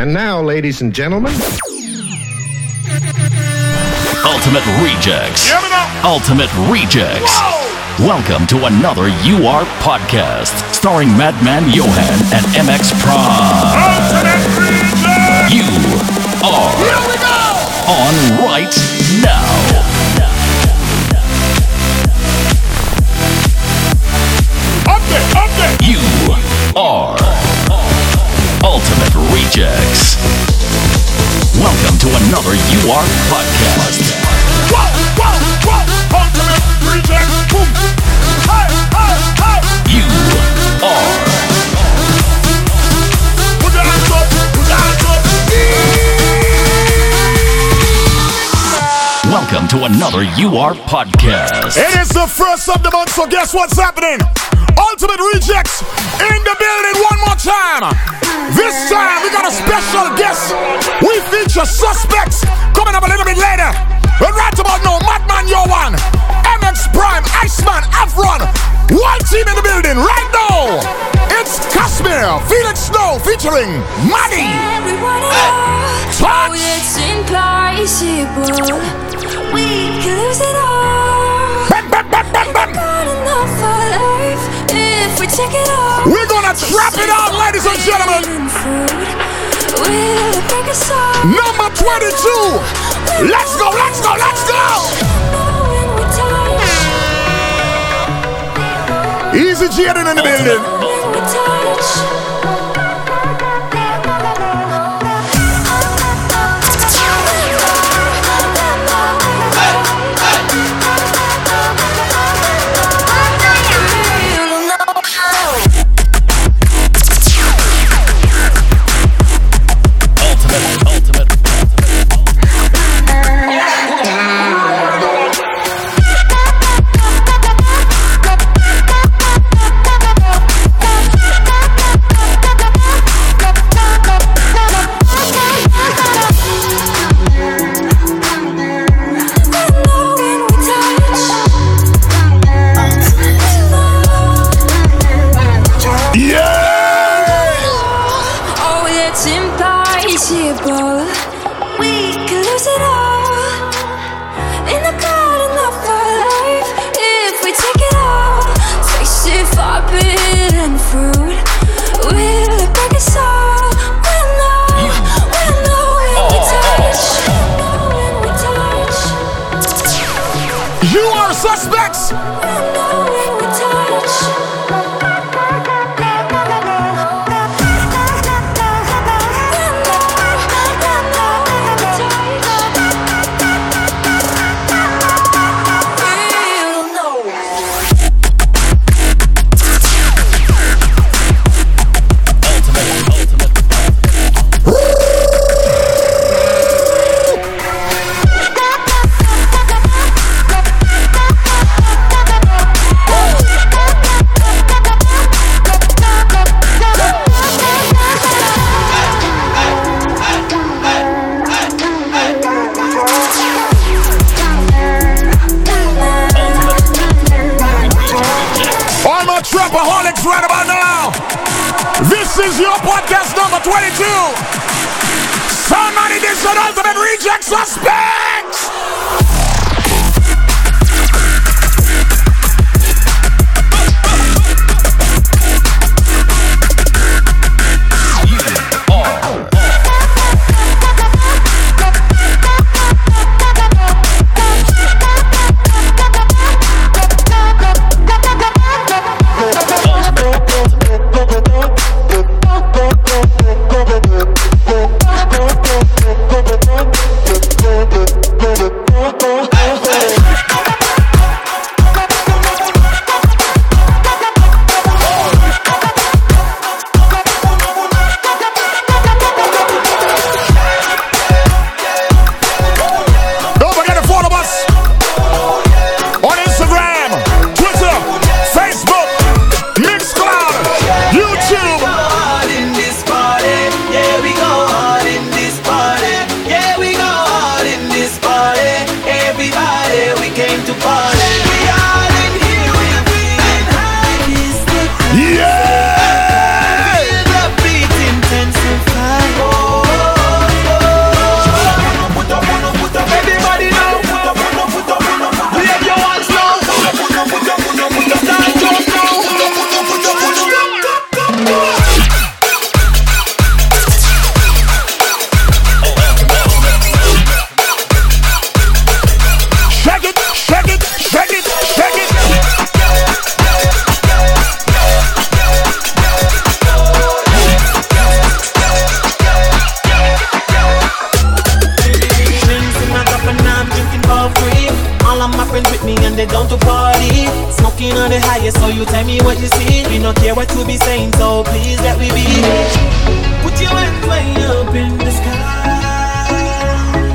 And now, ladies and gentlemen. Ultimate Rejects. Ultimate Rejects. Welcome to another UR podcast starring Madman Johan and MX Prime. You are on right now. You are Ultimate Rejects. Welcome to another UR podcast. You are Welcome to another UR podcast. It is the first of the month, so guess what's happening? Ultimate Rejects in the building one more time. This time we got a special guest. We feature suspects coming up a little bit later. And right about now, Madman Yo One, MX Prime, Iceman, Afron, one team in the building right now. It's Kashmir, Felix Snow featuring Money. Touch. it's impossible. We can lose it all. Bam, bam, bam, bam, bam. If we take it all. We're gonna trap it out, ladies and gentlemen. Will it break us all? Number 22. Let's go, let's go, let's go. When we touch, Easy Jaden in the building.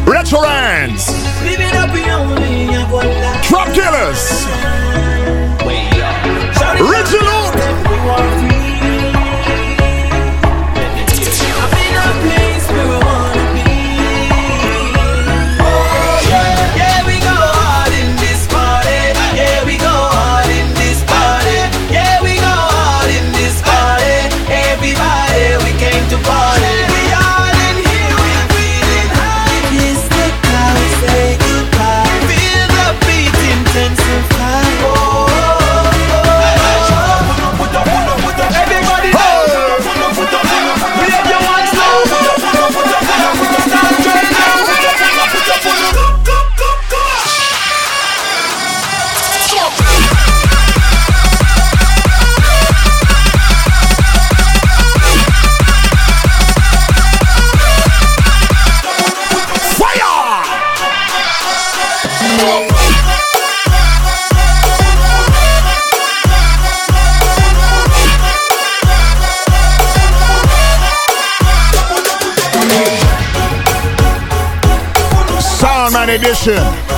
Retro Rands. Trap Killers. Edition.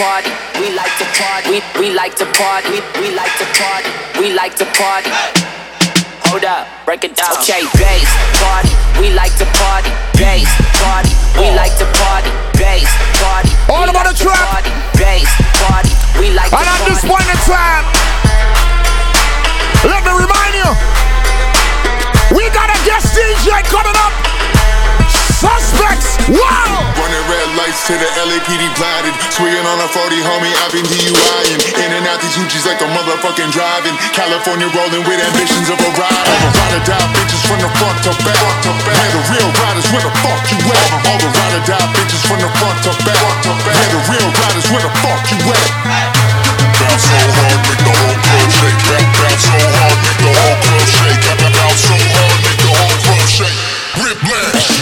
Party, we like to party, we, we like to party, we, we like to party, we like to party. Hold up, break it down. Okay, bass, party, we like to party, bass, party, we like to party, bass, party. All about like the trap. Party, bass, party, we like And to at this point in time, let me remind you, we got a guest DJ coming up. Suspects. Wow. Running red lights to the LAPD blinded. Swinging on a 40, homie, I've been DUIing. In and out these hoochies like a motherfucking driving. California rolling with ambitions of a ride. All the ride or die bitches from the front to back. to back. Man, the real riders, where the fuck you at? All the ride or die bitches from the front to back. to back. Man, the real riders, where the fuck you at? Bounce so hard, make the whole club shake. Bounce, bounce so hard, make the whole club shake. Bounce so hard, make the whole club shake. Whiplash,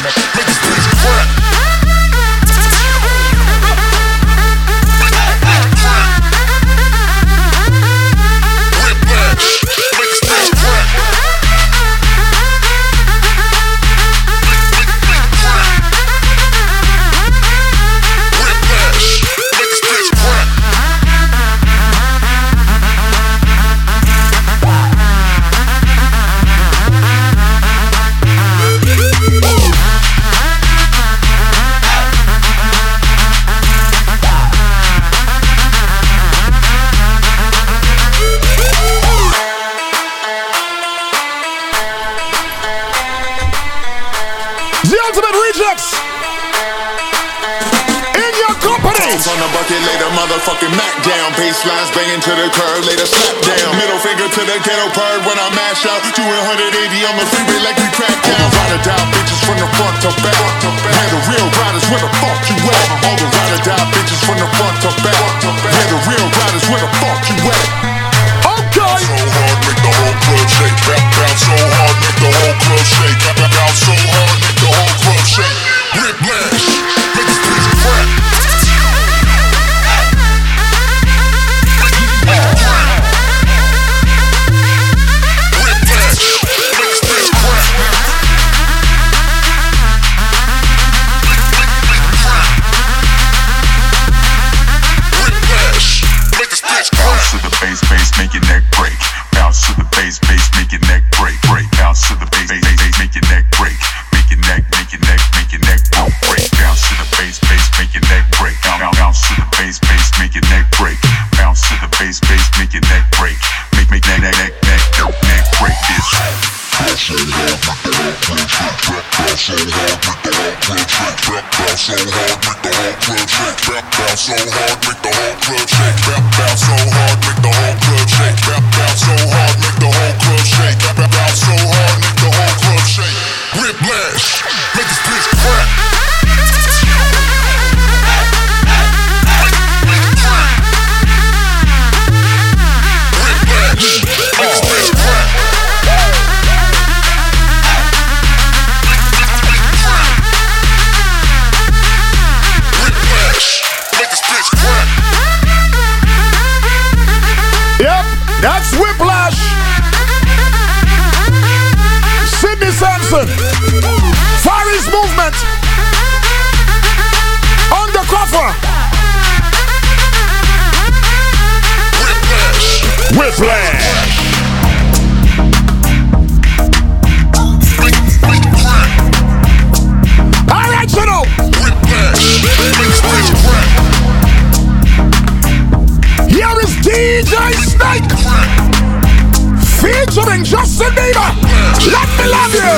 The ultimate rejects. In your company. Bounce on the bucket, lay the motherfucking Mac down. Baselines banging to the curb, lay the slap down. Middle finger to the ghetto bird when I mash out. Doing 180 on the freeway like we crack down. Ride or die bitches from the front to back. Man, the real riders, where the fuck you at? All the ride or die bitches from the front to back. Man, the real riders, where the fuck you at? Okay. So hard, make the whole club shake. So hard, make the whole club shake. Bounce so hard, make the whole club shake. Rip Whiplash, Whiplash. Sidney Samson. Far East Movement. Undercover. Whiplash. Whiplash. All right, you know. Here is DJ Snake featuring Justin Bieber. Let me love you.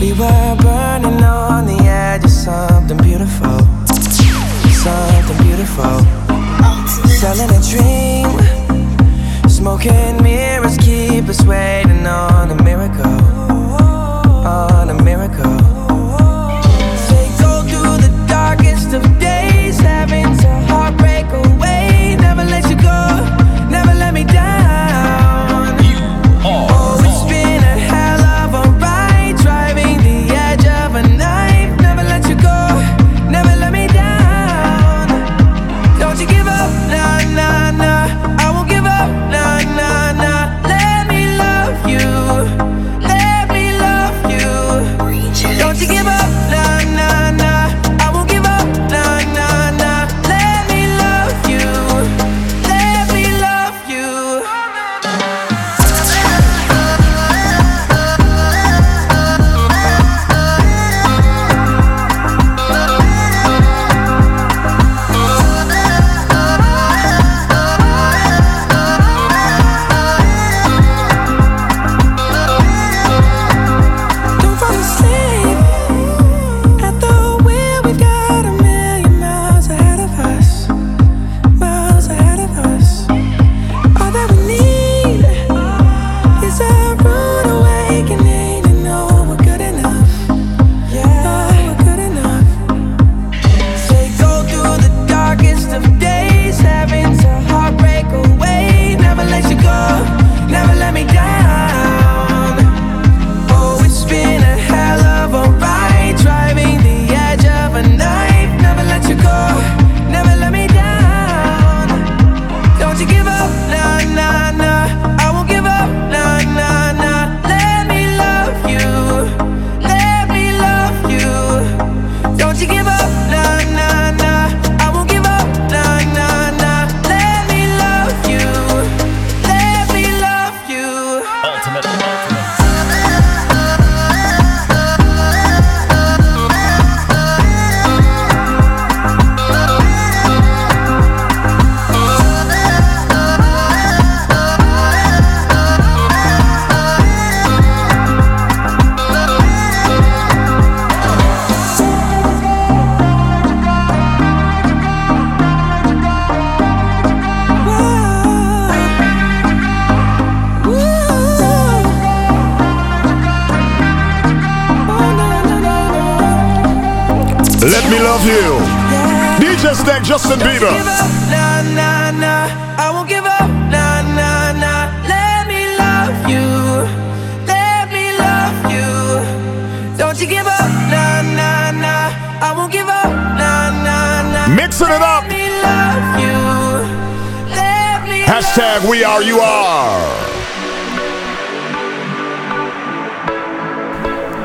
We were burning on the edge of something beautiful, something beautiful. Selling a dream, smoking mirrors keep us waiting on a miracle, on a miracle. They go through the darkest of days, having to heartbreak away. Never let you go, never let me down.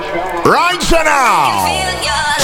Right now.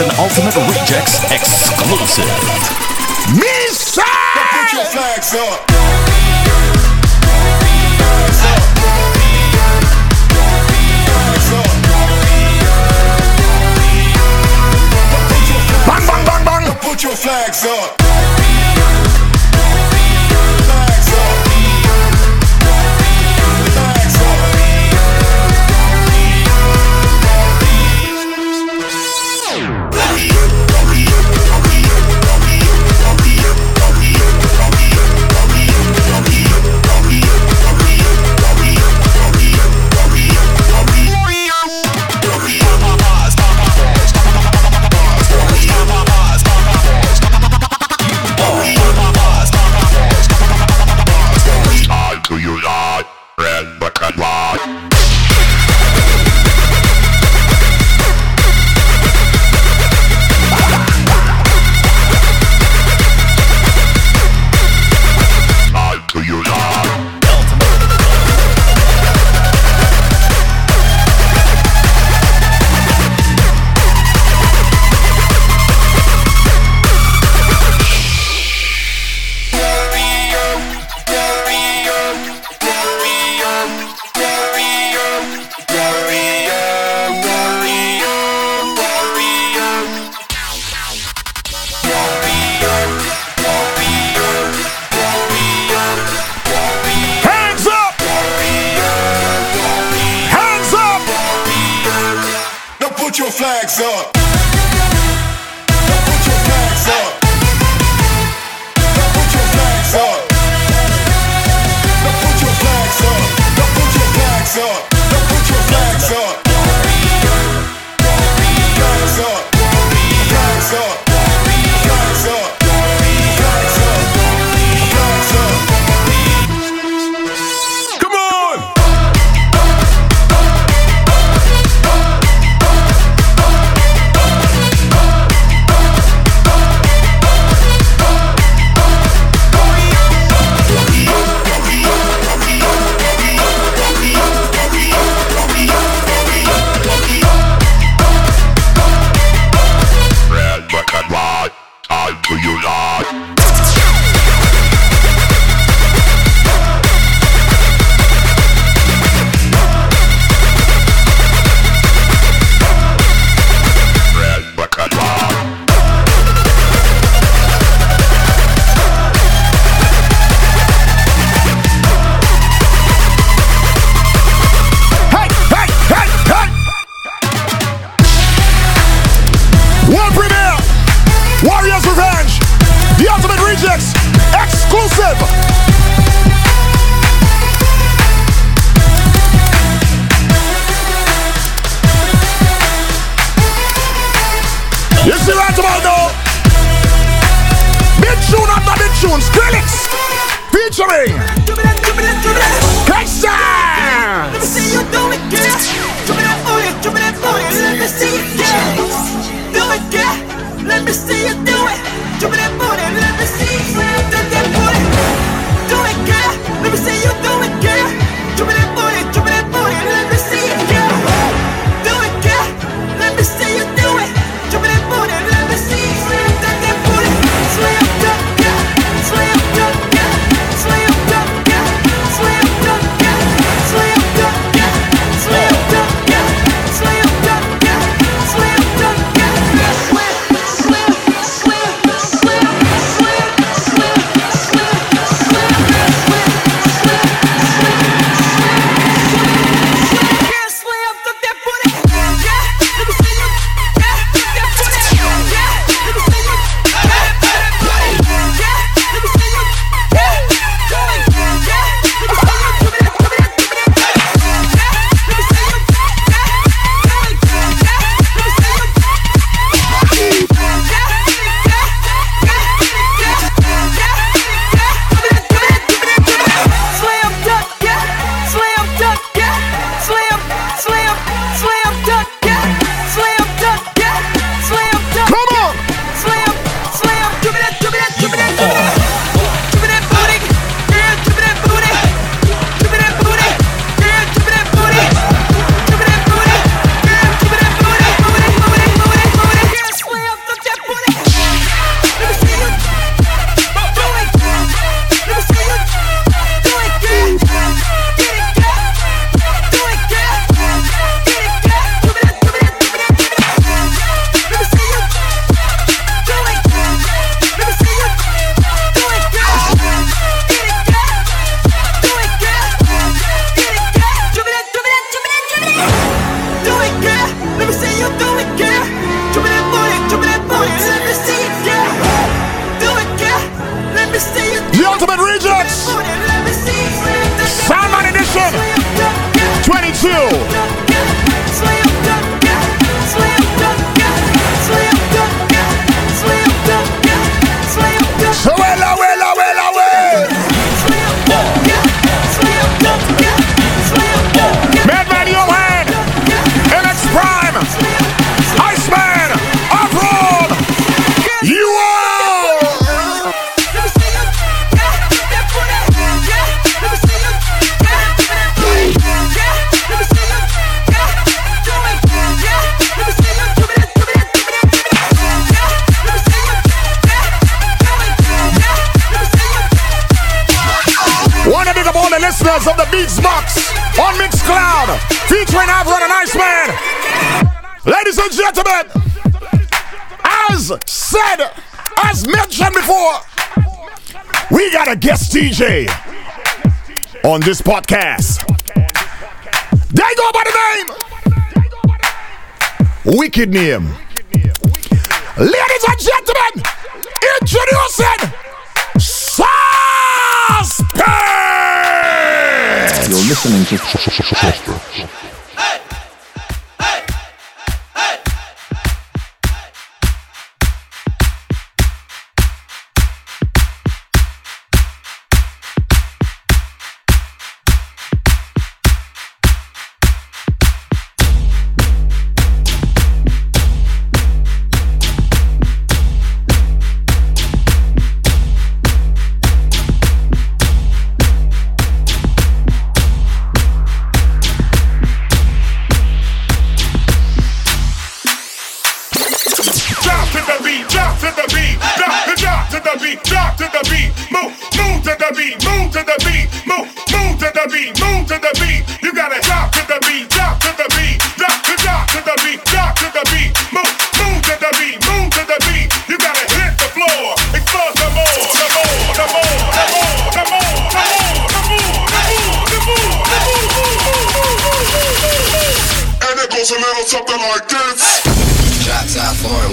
an Ultimate Rejects exclusive. Missa! Put your flags up. Bang, bang, bang, bang! Put your flags up. gentlemen, as said, as mentioned before, we got a guest DJ on this podcast. They go by the name, wicked name. Ladies and gentlemen, introducing Sasper. You're listening to Sasper.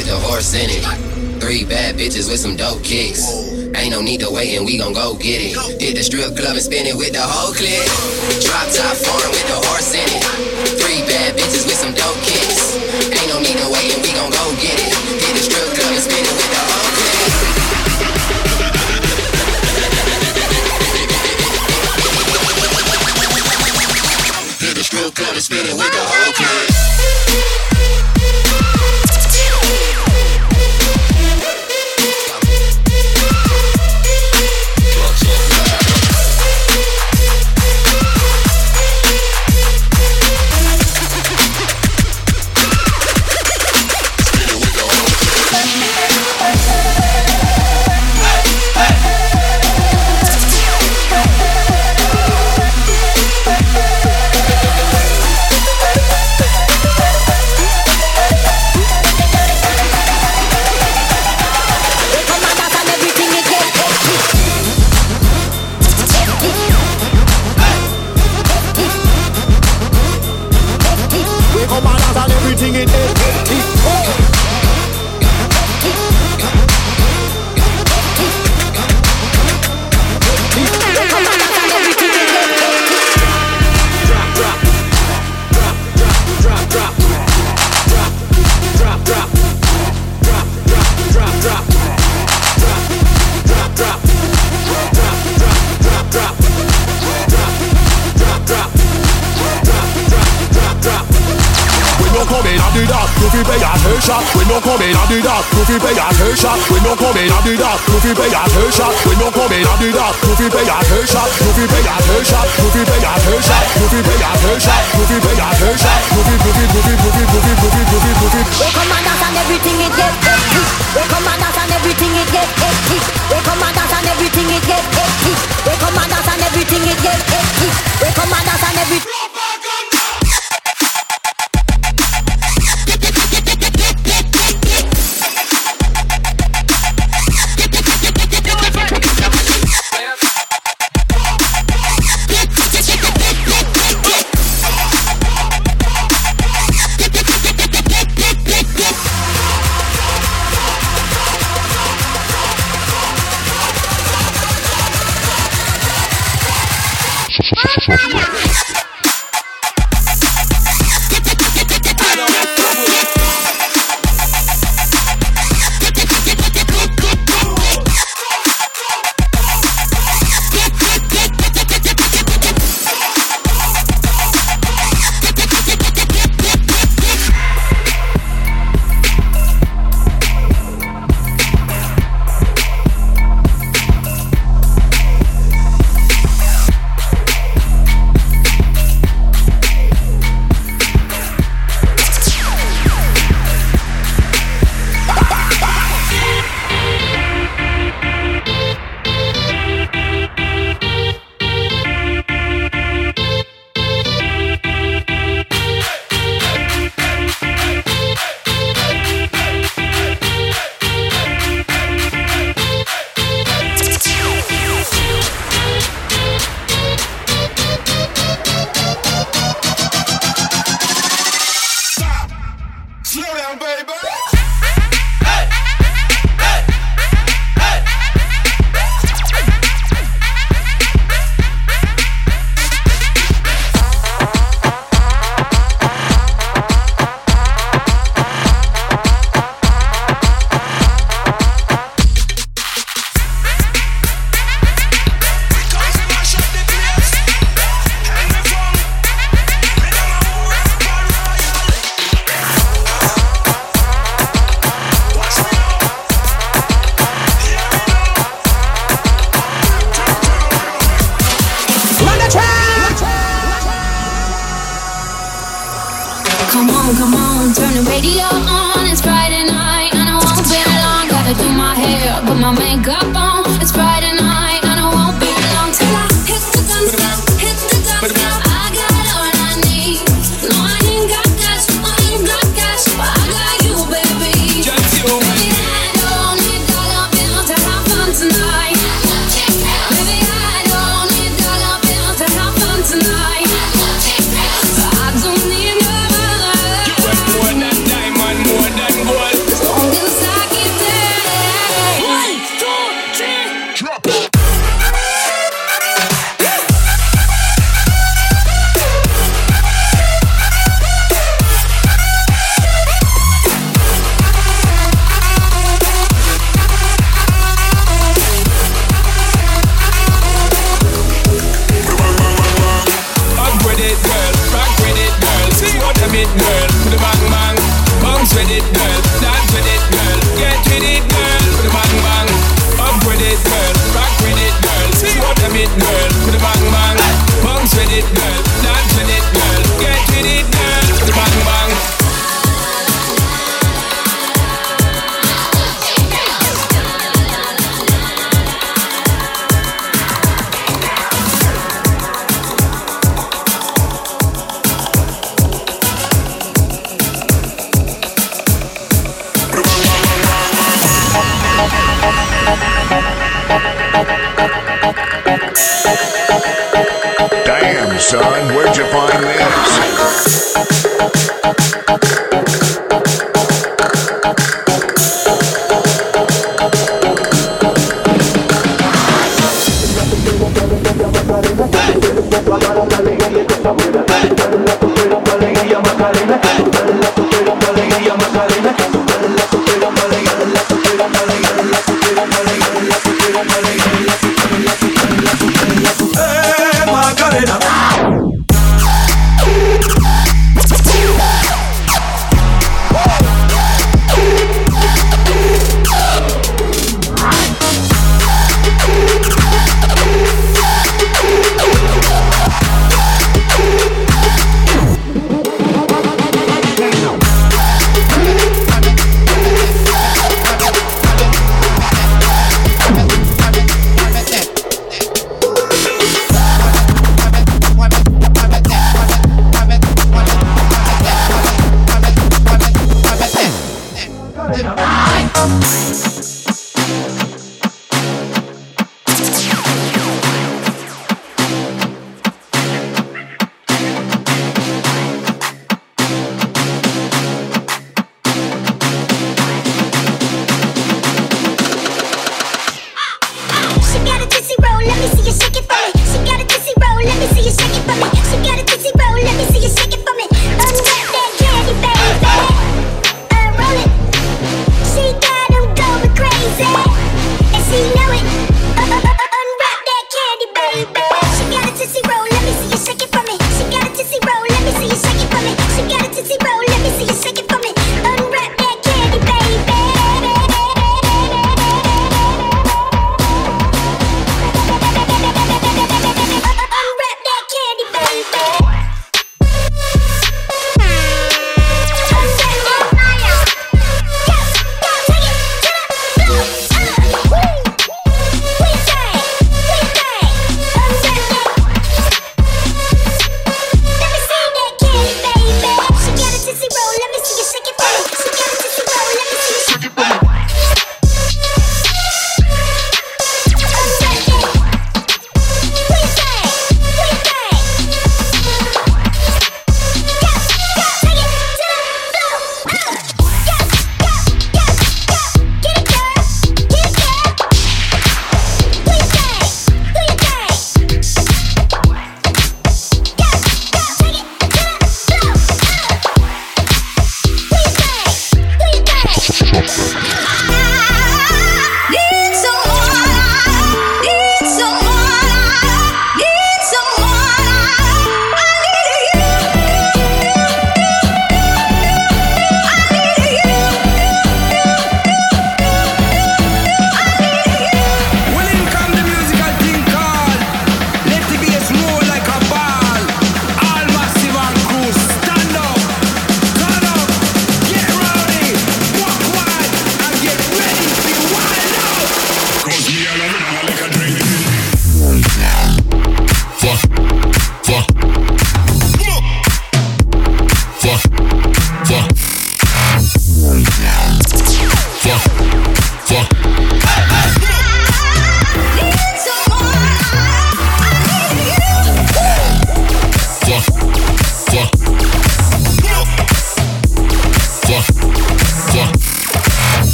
with a horse in it. Three bad bitches with some dope kicks. Ain't no need to wait and we gon' go get it. Hit the strip club and spin it with the whole clip. Drop top foreign with the horse in it. Three bad bitches with some dope kicks. Ain't no need to wait and we gon' go get it. Hit the strip club and spin it with the whole clip. Hit the strip club and spin it with the whole clip. the dark, you fi pay attention. We no come in at the dark, you fi pay attention. We no come in at the dark, you fi pay attention. You fi pay attention, you fi pay attention, you fi pay attention, you fi pay attention. You fi, you fi, you fi, you fi, you fi, you fi, you fi, you fi. Oh, come on, dance and everything it gets.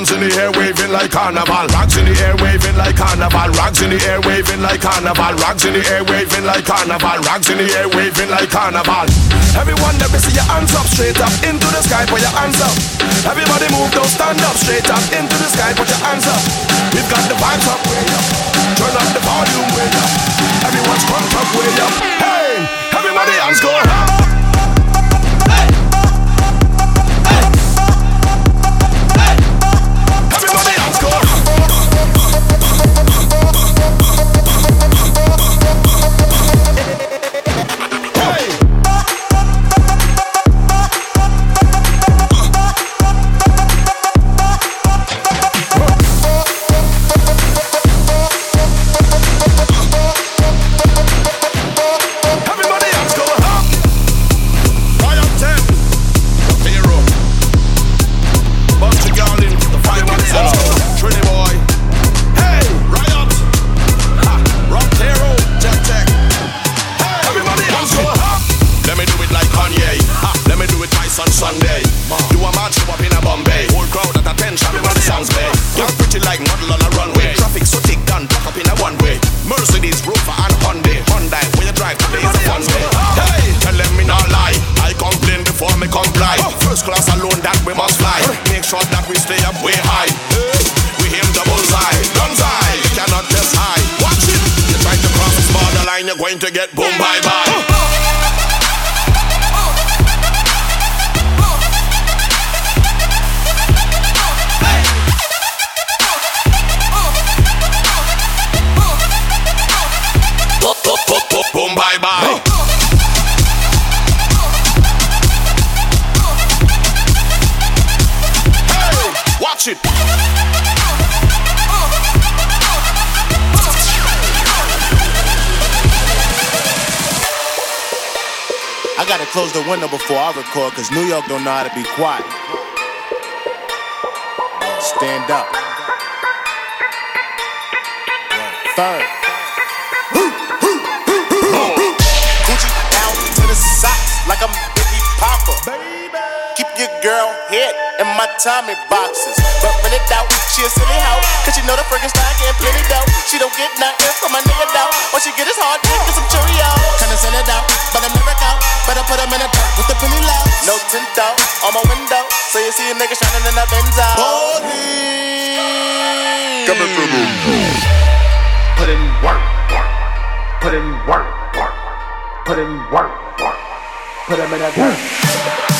Hands in the air, waving like carnival. Rags in the air, waving like carnival. Rags in the air, waving like carnival. Rags in the air, waving like carnival. Rags in the air, waving like carnival. Everyone, let me see your hands up, straight up into the sky. Put your hands up. Everybody move, don't stand up, straight up into the sky. Put your hands up. We've got the vibes up, way up. Turn up the volume, way up. Everyone's crunk up, way up. Hey, everybody, hands go up. Before I record, cause New York don't know how to be quiet. Stand up. Tommy boxes. But rent it out, she a silly hoe. Cause she know the Frankenstein getting plenty dough. She don't get nothing from my nigga though. All she get is hard dick and some Cheerios. Kinda send it out, but I'm never out. Better put them in a dirt with the penny low. No tint out on my window. So you see a nigga shining in the Benzo. Coming through the Put in work, work. Put in work, work. Put in work, work. Put them in a dirt.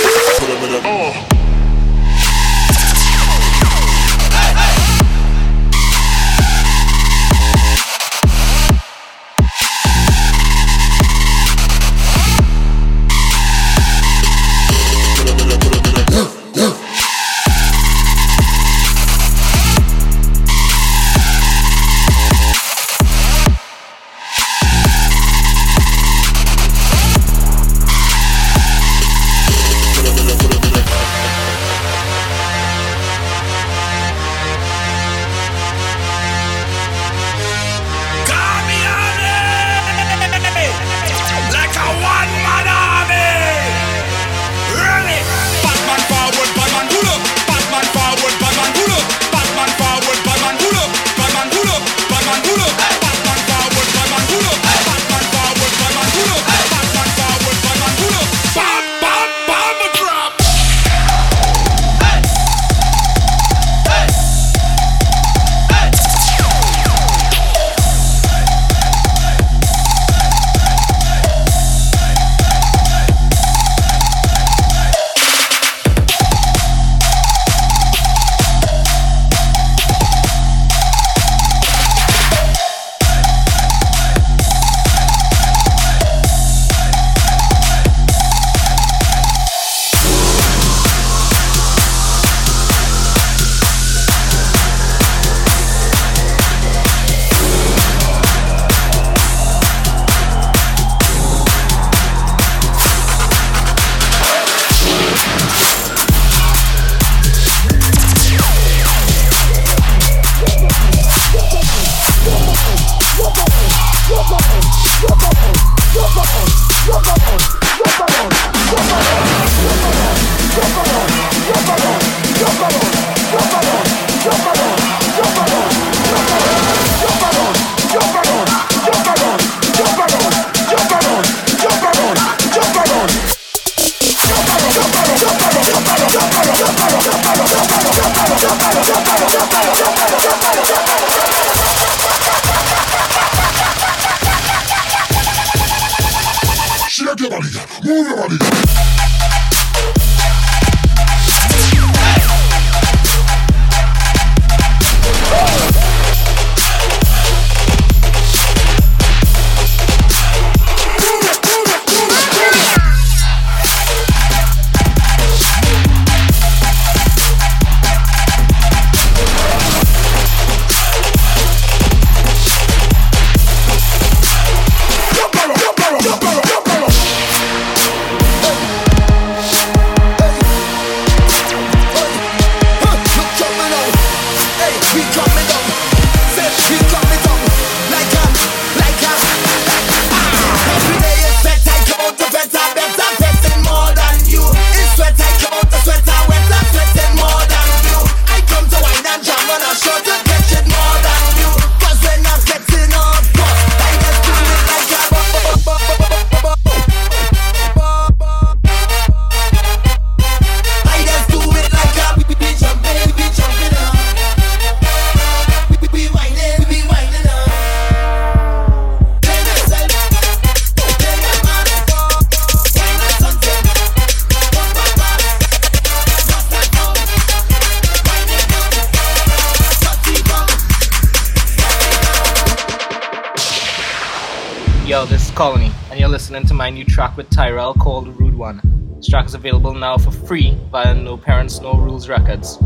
Colony, and you're listening to my new track with Tyrell called Rude One. This track is available now for free via No Parents, No Rules Records.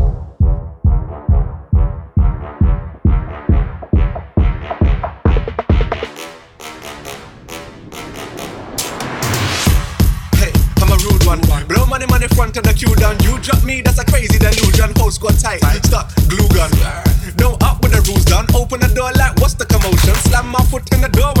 Hey, I'm a rude one. Blow money, money front and the queue down. You drop me, that's a crazy delusion. Host got tight, stuck, glue gun. No up with the rules done. Open the door like what's the commotion? Slam my foot in the door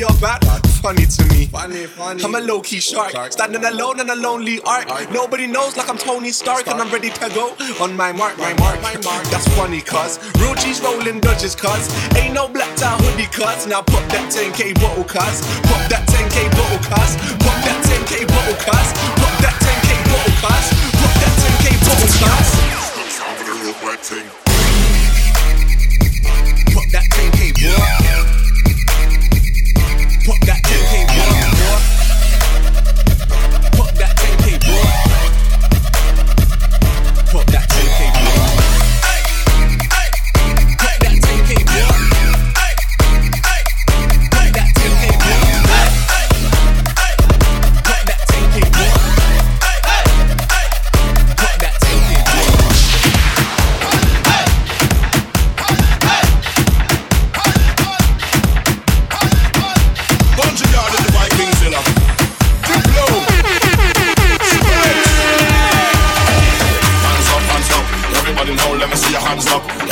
you're bad. Funny to me. Funny, funny. I'm a low key oh, shark, standing alone in a lonely ark. Nobody knows like I'm Tony Stark, and I'm ready to go on my mark, my mark, my mark. That's funny, cuz real cheese rolling dodges, cuz ain't no black tie hoodie, cuz now pop that 10k bottle, cuz pop that 10k bottle, cuz pop that 10k bottle, cuz pop that 10k bottle, cuz pop that 10k bottle, cuz. Pop that 10k boy. Pop that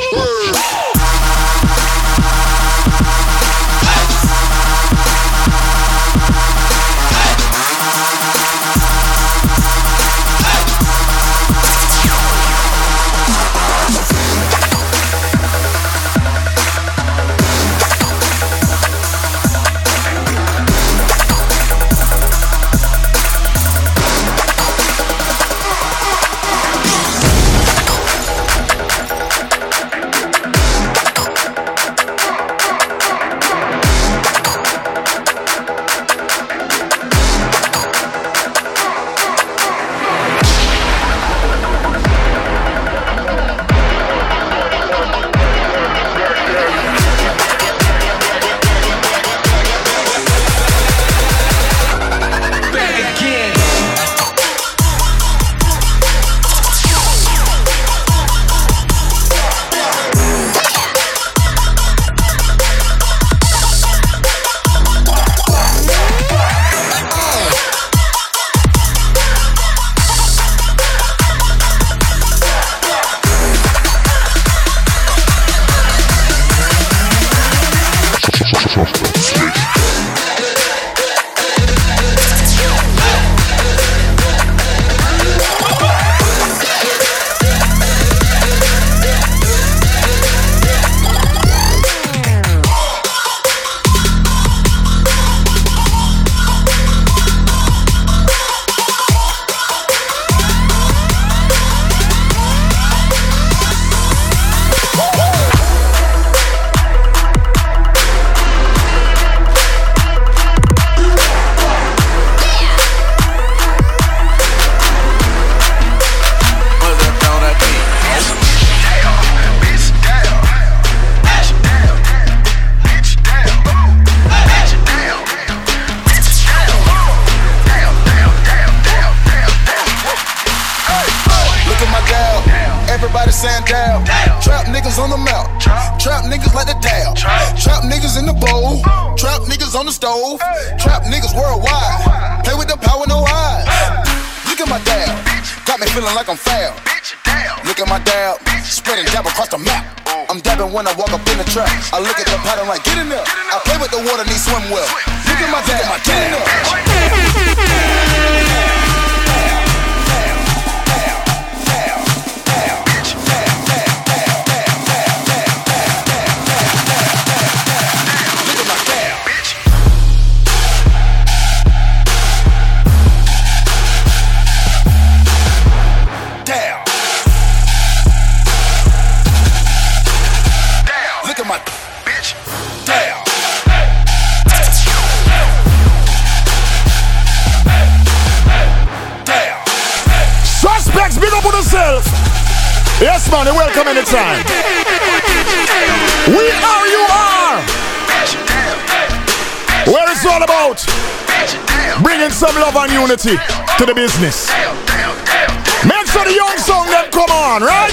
送。I look at the pattern like, get in there. I play with the water, need swim well. to the business. Make sure the young song them come on, right?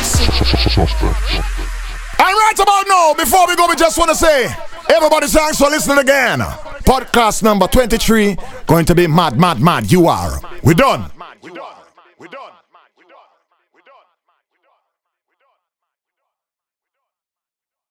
And right about now, before we go, we just want to say, everybody thanks for listening again. Podcast number 23, going to be mad, mad, mad. You are. We're done.